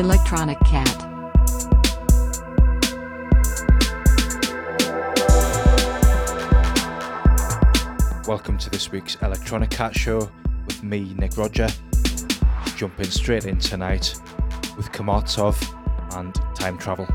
Electronic Cat. Welcome to this week's Electronic Cat Show with me, Nick Roger. Jumping straight in tonight with Kamartsov and Time Travel.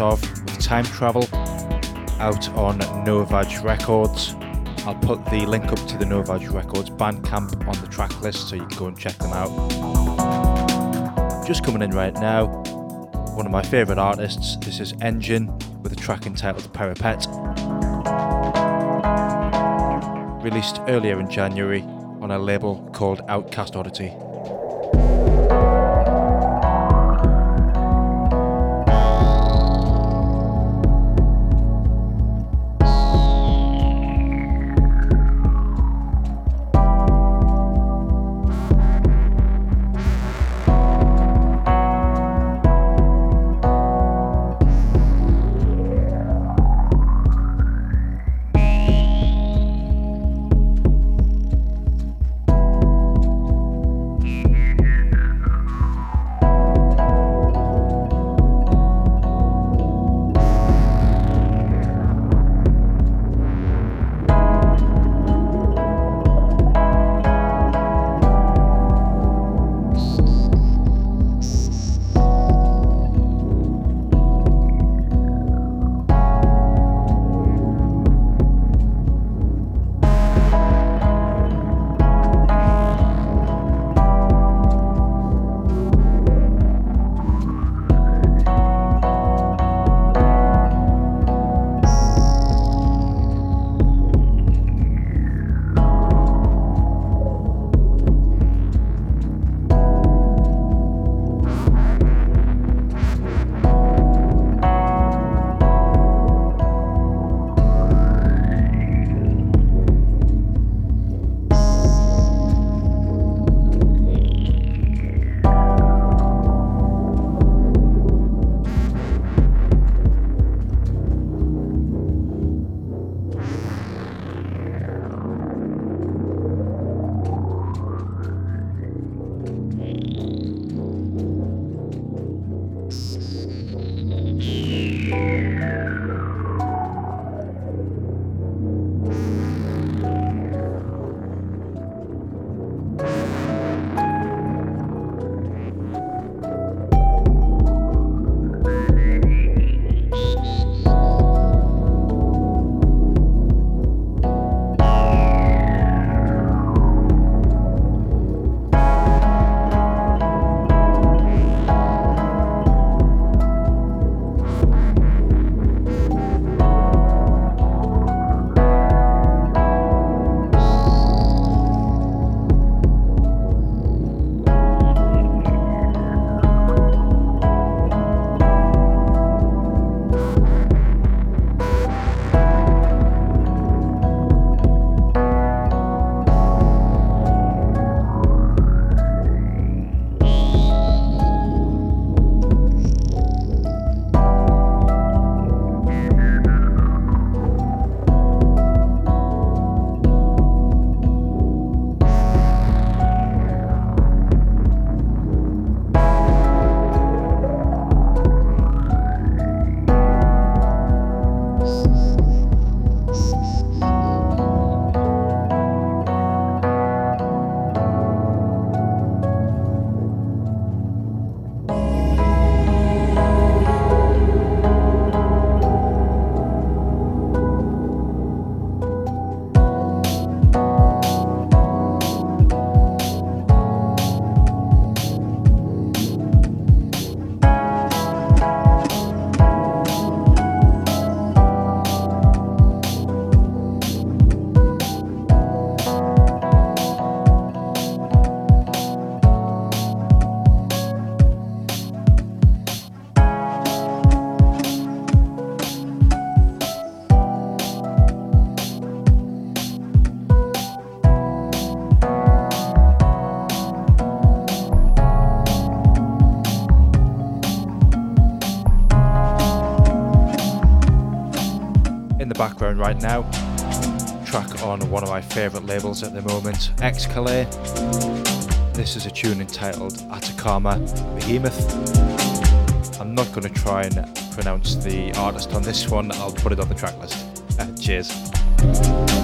Kamartsov with Time Travel out on Novaj Records. I'll put the link up to the Novage Records Bandcamp on the track list so you can go and check them out. Just coming in right now, one of my favourite artists. This is Engine with a track entitled Parapet. Released earlier in January on a label called Outcast Oddity. Right now. Track on one of my favourite labels at the moment, X Calais. This is a tune entitled Atacama Behemoth. I'm not going to try and pronounce the artist on this one, I'll put it on the track list. Uh, cheers.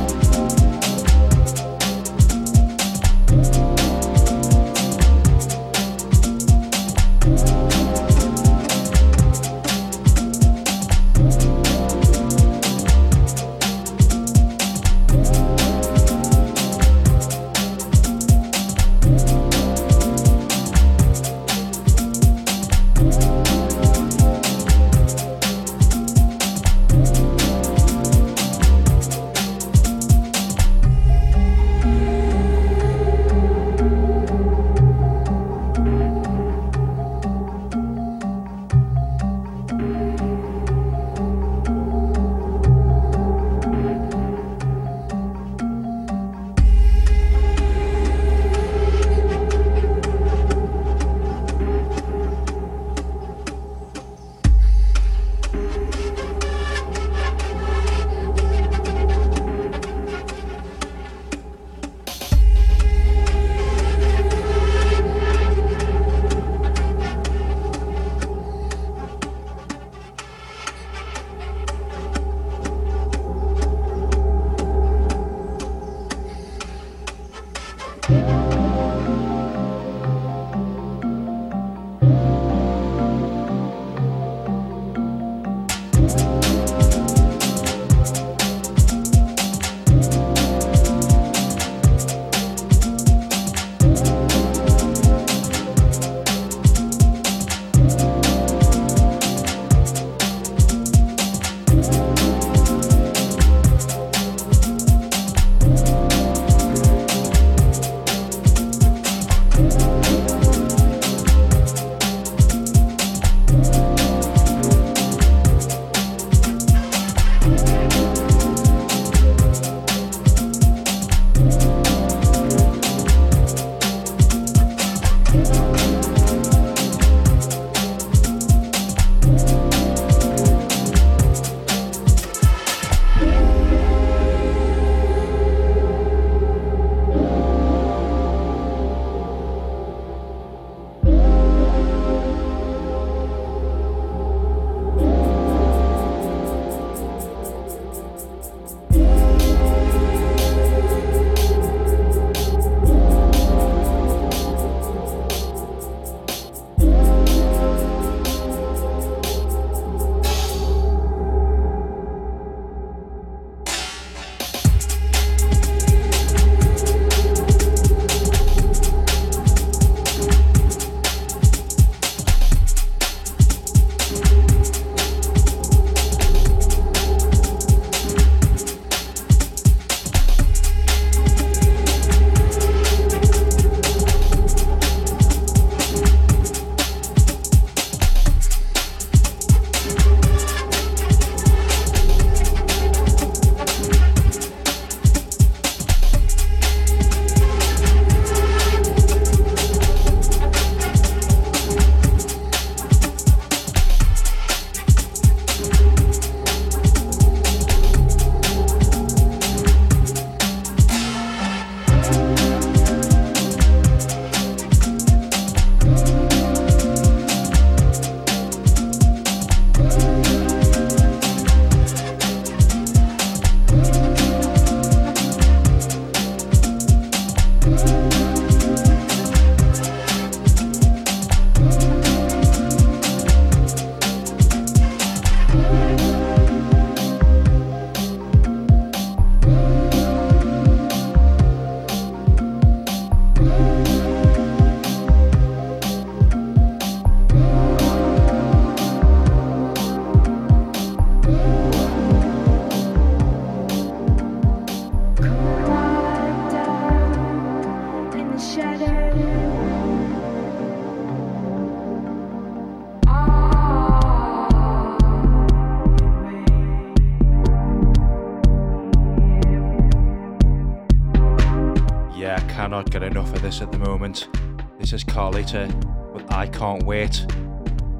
Carlita with I Can't Wait,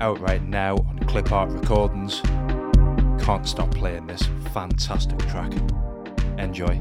out right now on Clip Art Recordings. Can't stop playing this fantastic track. Enjoy.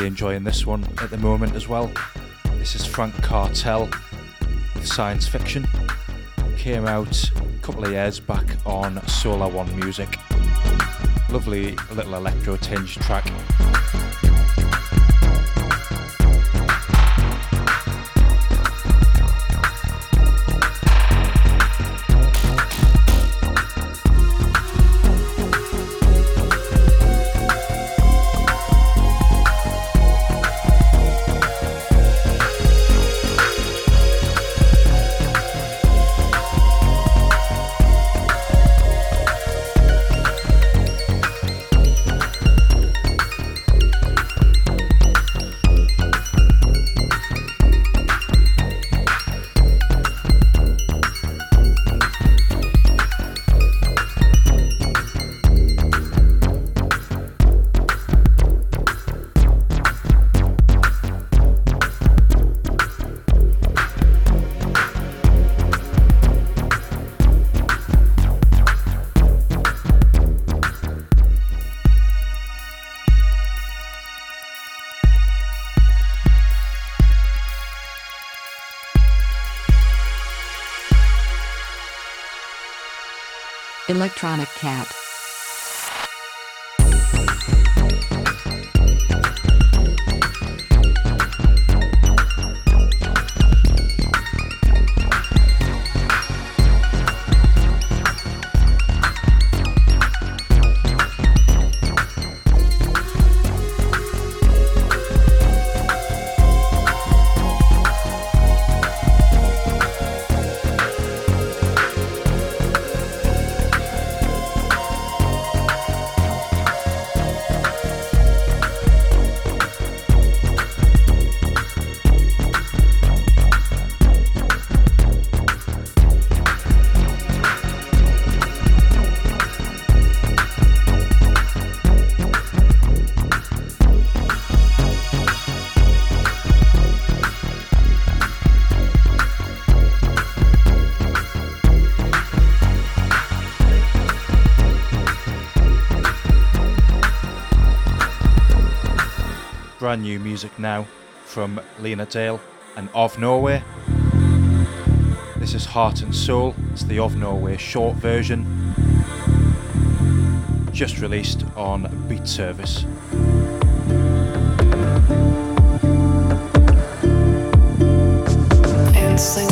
Enjoying this one at the moment as well. This is Frank Cartel Science Fiction. Came out a couple of years back on Solar One Music. Lovely little electro tinge track. Electronic Cat. music now from Lena Dale and Of Norway. This is Heart and Soul, it's the Of Norway short version, just released on Beat Service. Dancing.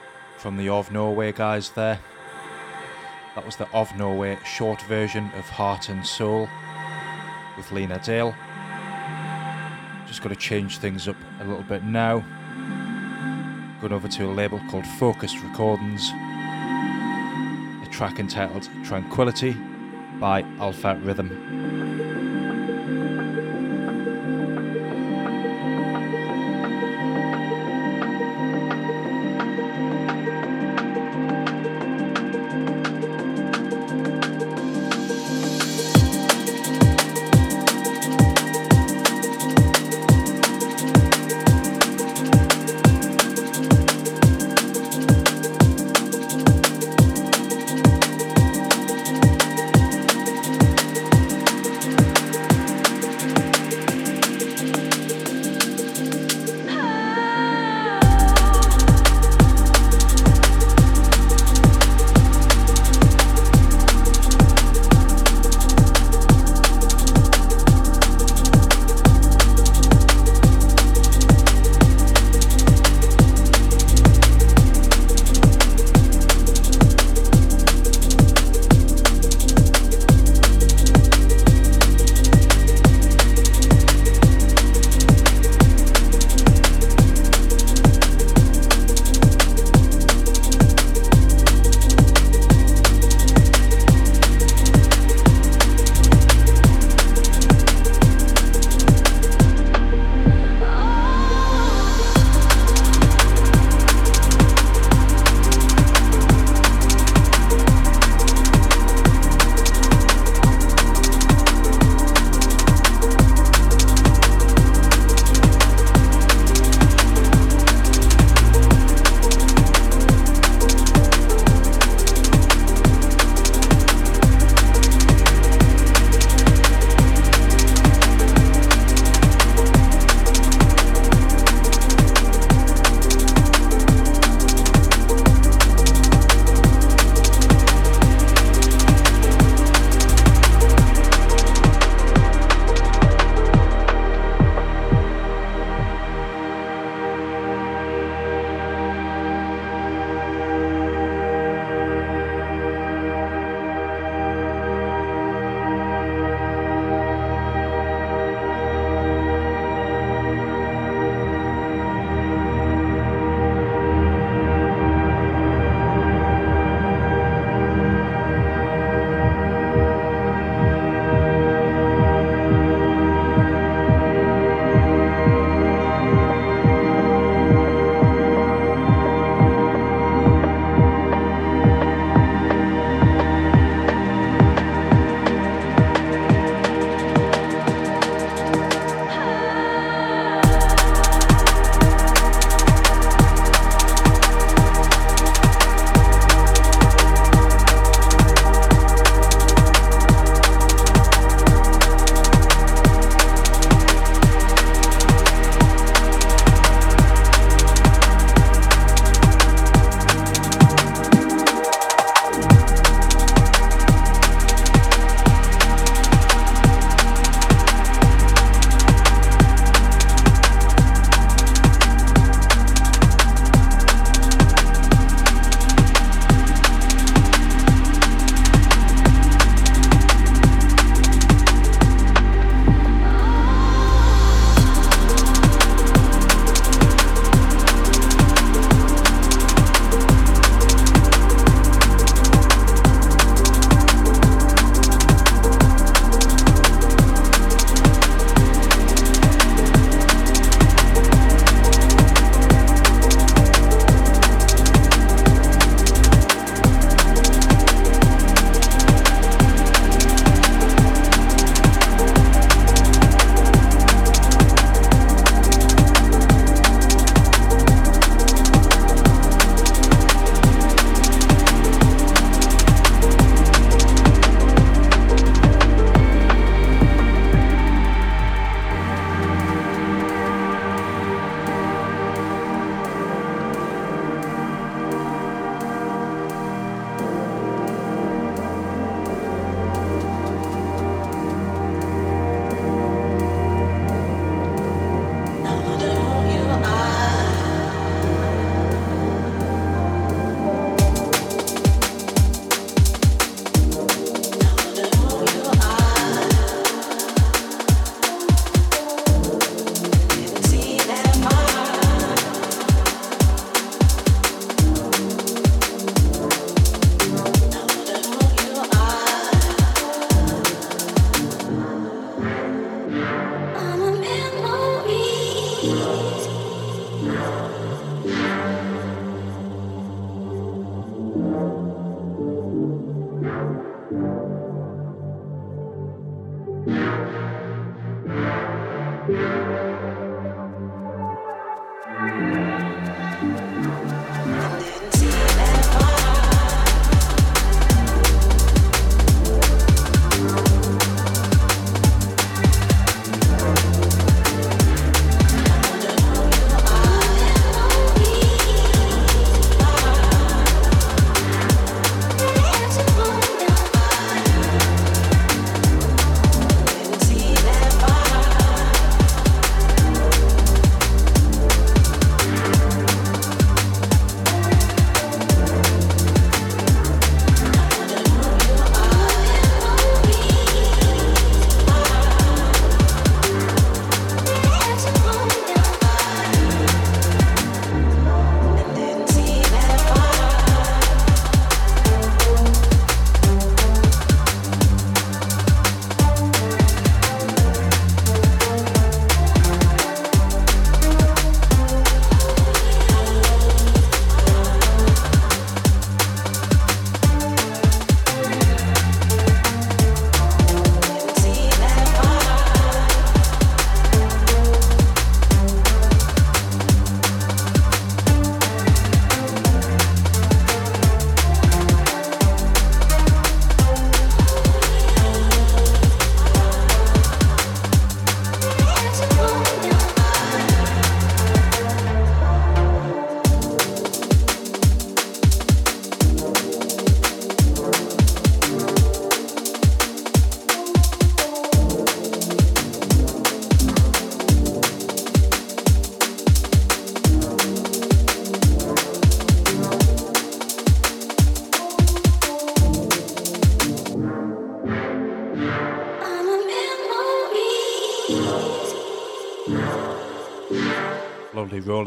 from the Of Norway guys there. That was the Of Norway short version of Heart and Soul with Lena Dale. Just got to change things up a little bit now. Going over to a label called Focused Recordings. A track entitled Tranquility by Alpha Rhythm.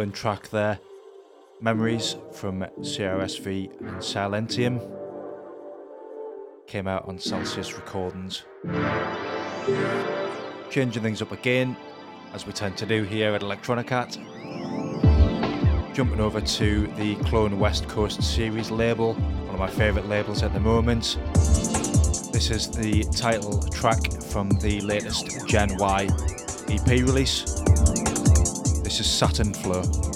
Rolling track there. Memories from CRSV and Silentium. Came out on Celsius Recordings. Changing things up again, as we tend to do here at Electronic Electronicat. Jumping over to the Clone West Coast series label, one of my favourite labels at the moment. This is the title track from the latest Gen Y EP release. This is Saturn Flow.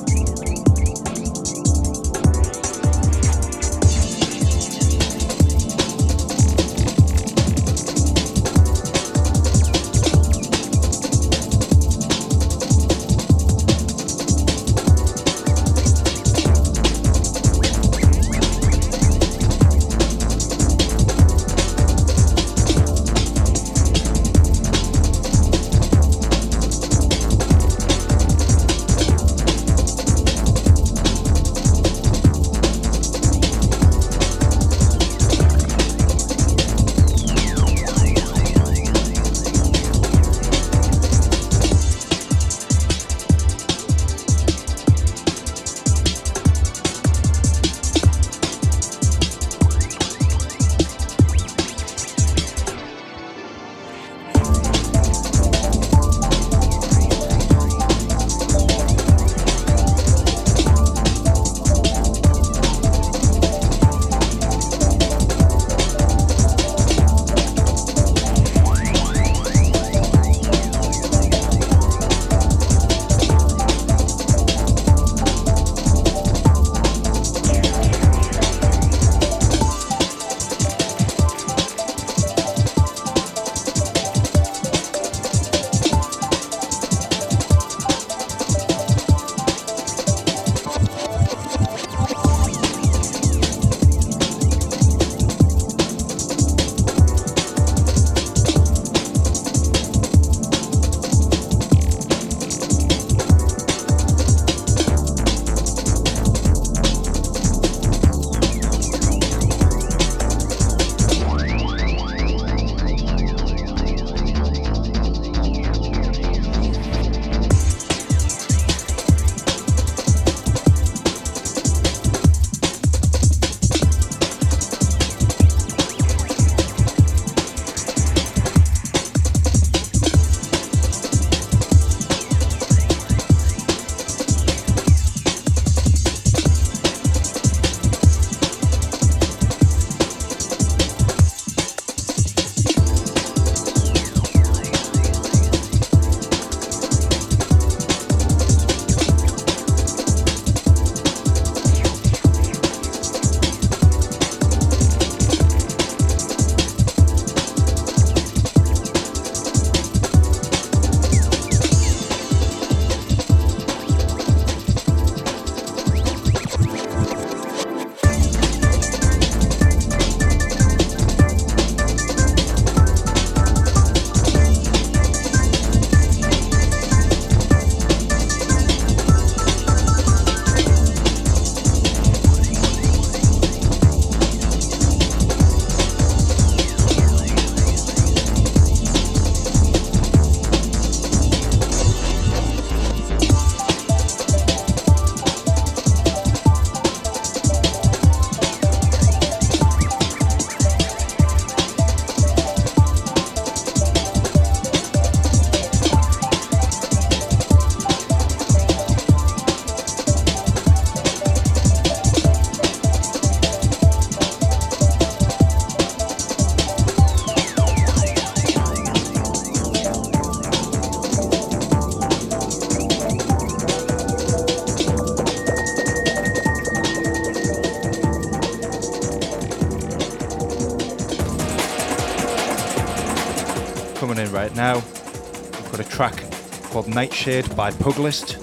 Nightshade by Pugilist.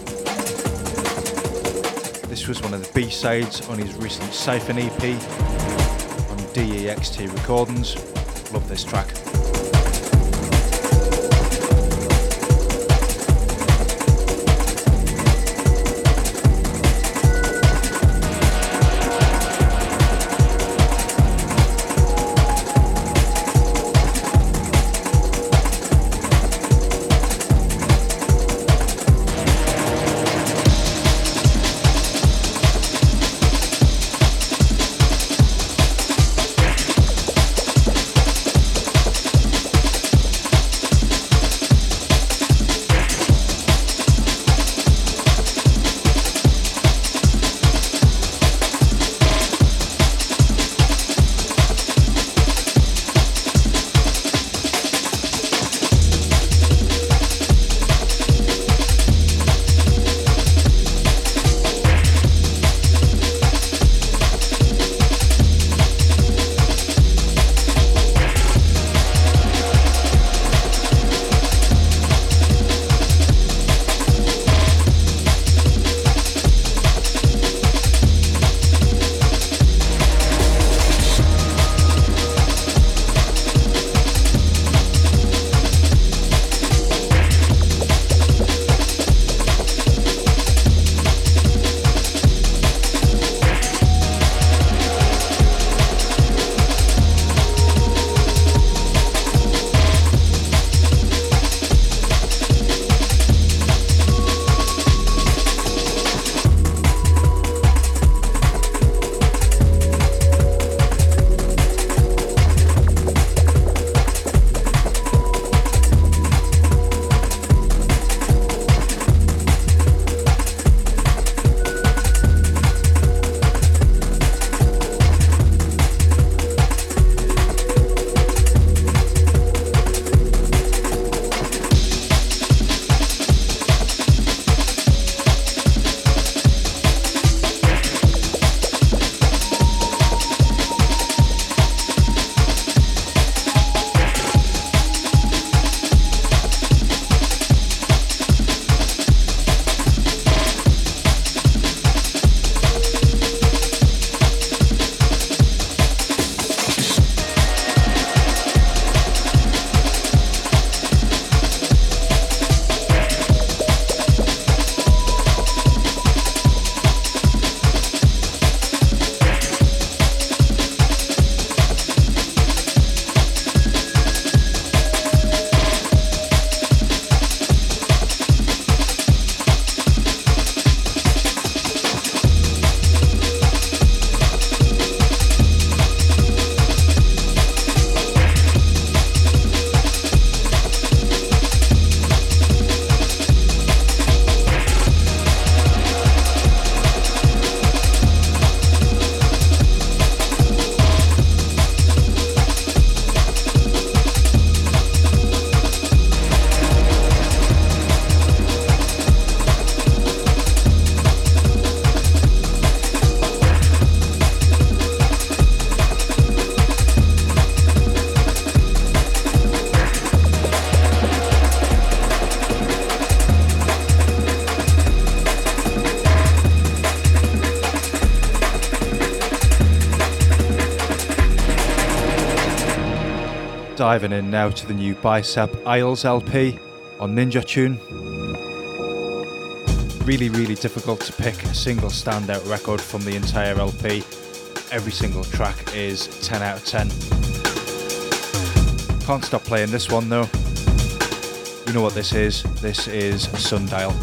This was one of the B-sides on his recent Siphon EP on DEXT Recordings. Love this track. Diving in now to the new Bicep Isles LP on Ninja Tune. Really, really difficult to pick a single standout record from the entire LP. Every single track is 10 out of 10. Can't stop playing this one though. You know what this is? This is Sundial.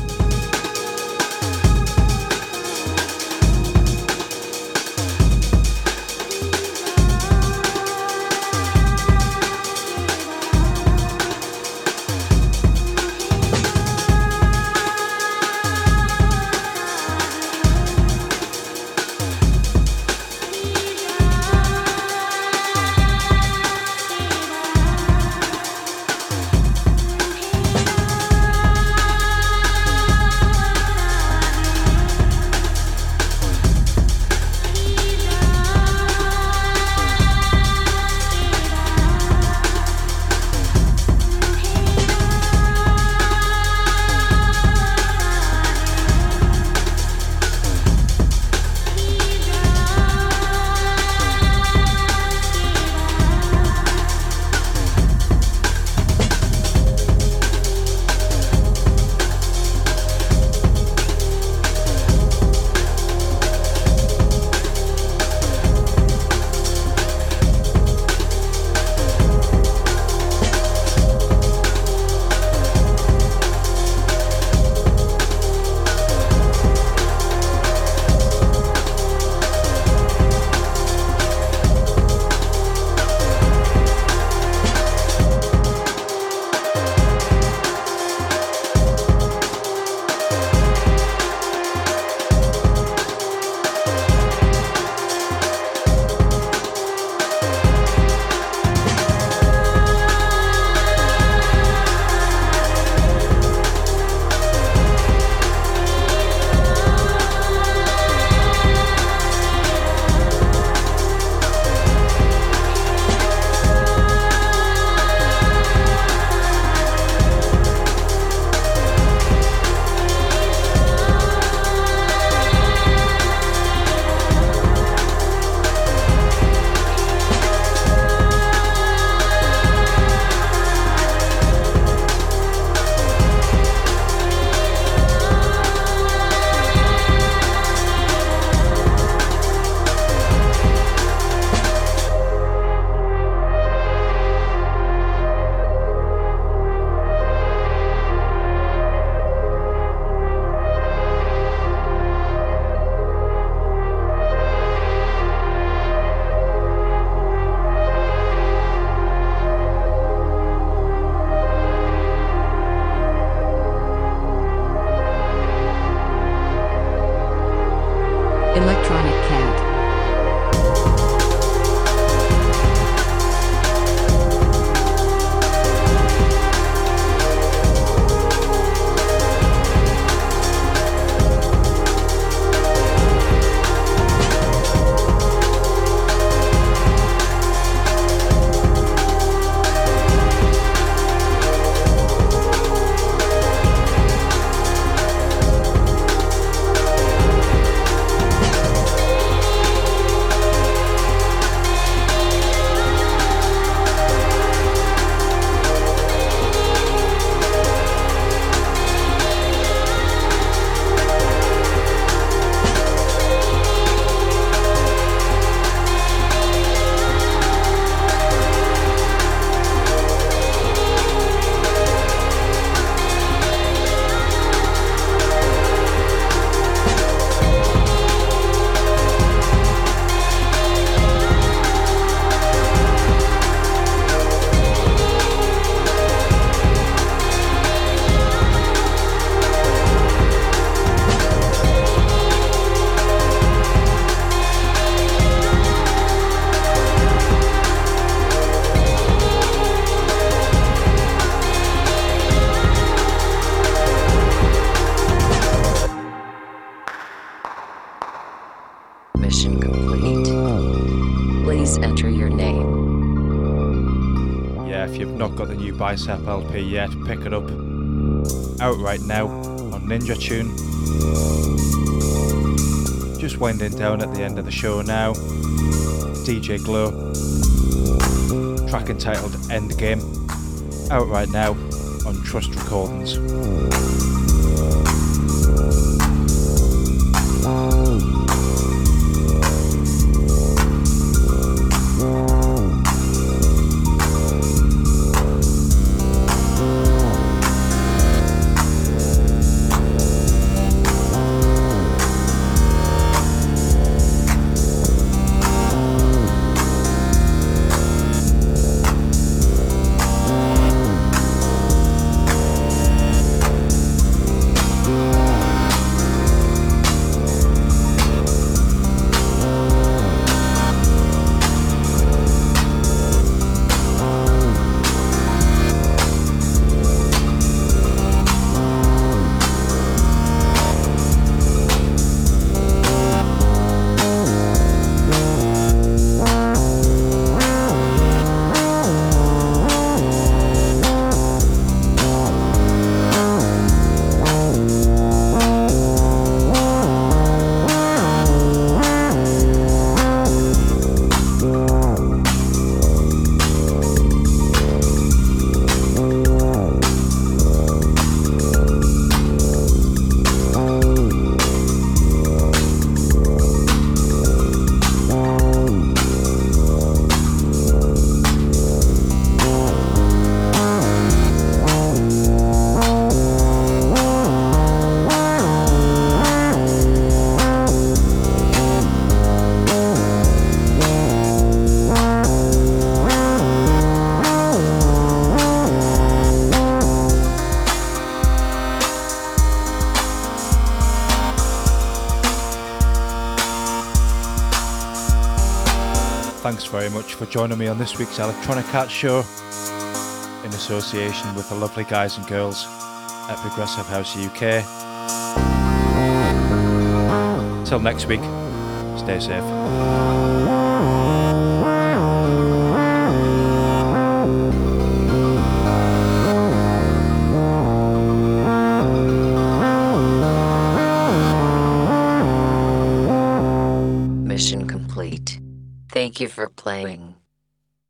Bicep LP yet, pick it up. Out right now on Ninja Tune. Just winding down at the end of the show now. DJ Glow. track entitled Endgame, out right now on Trust Recordings. Very much for joining me on this week's Electronic Cat Show in association with the lovely guys and girls at Progressive House UK. Till next week, stay safe. playing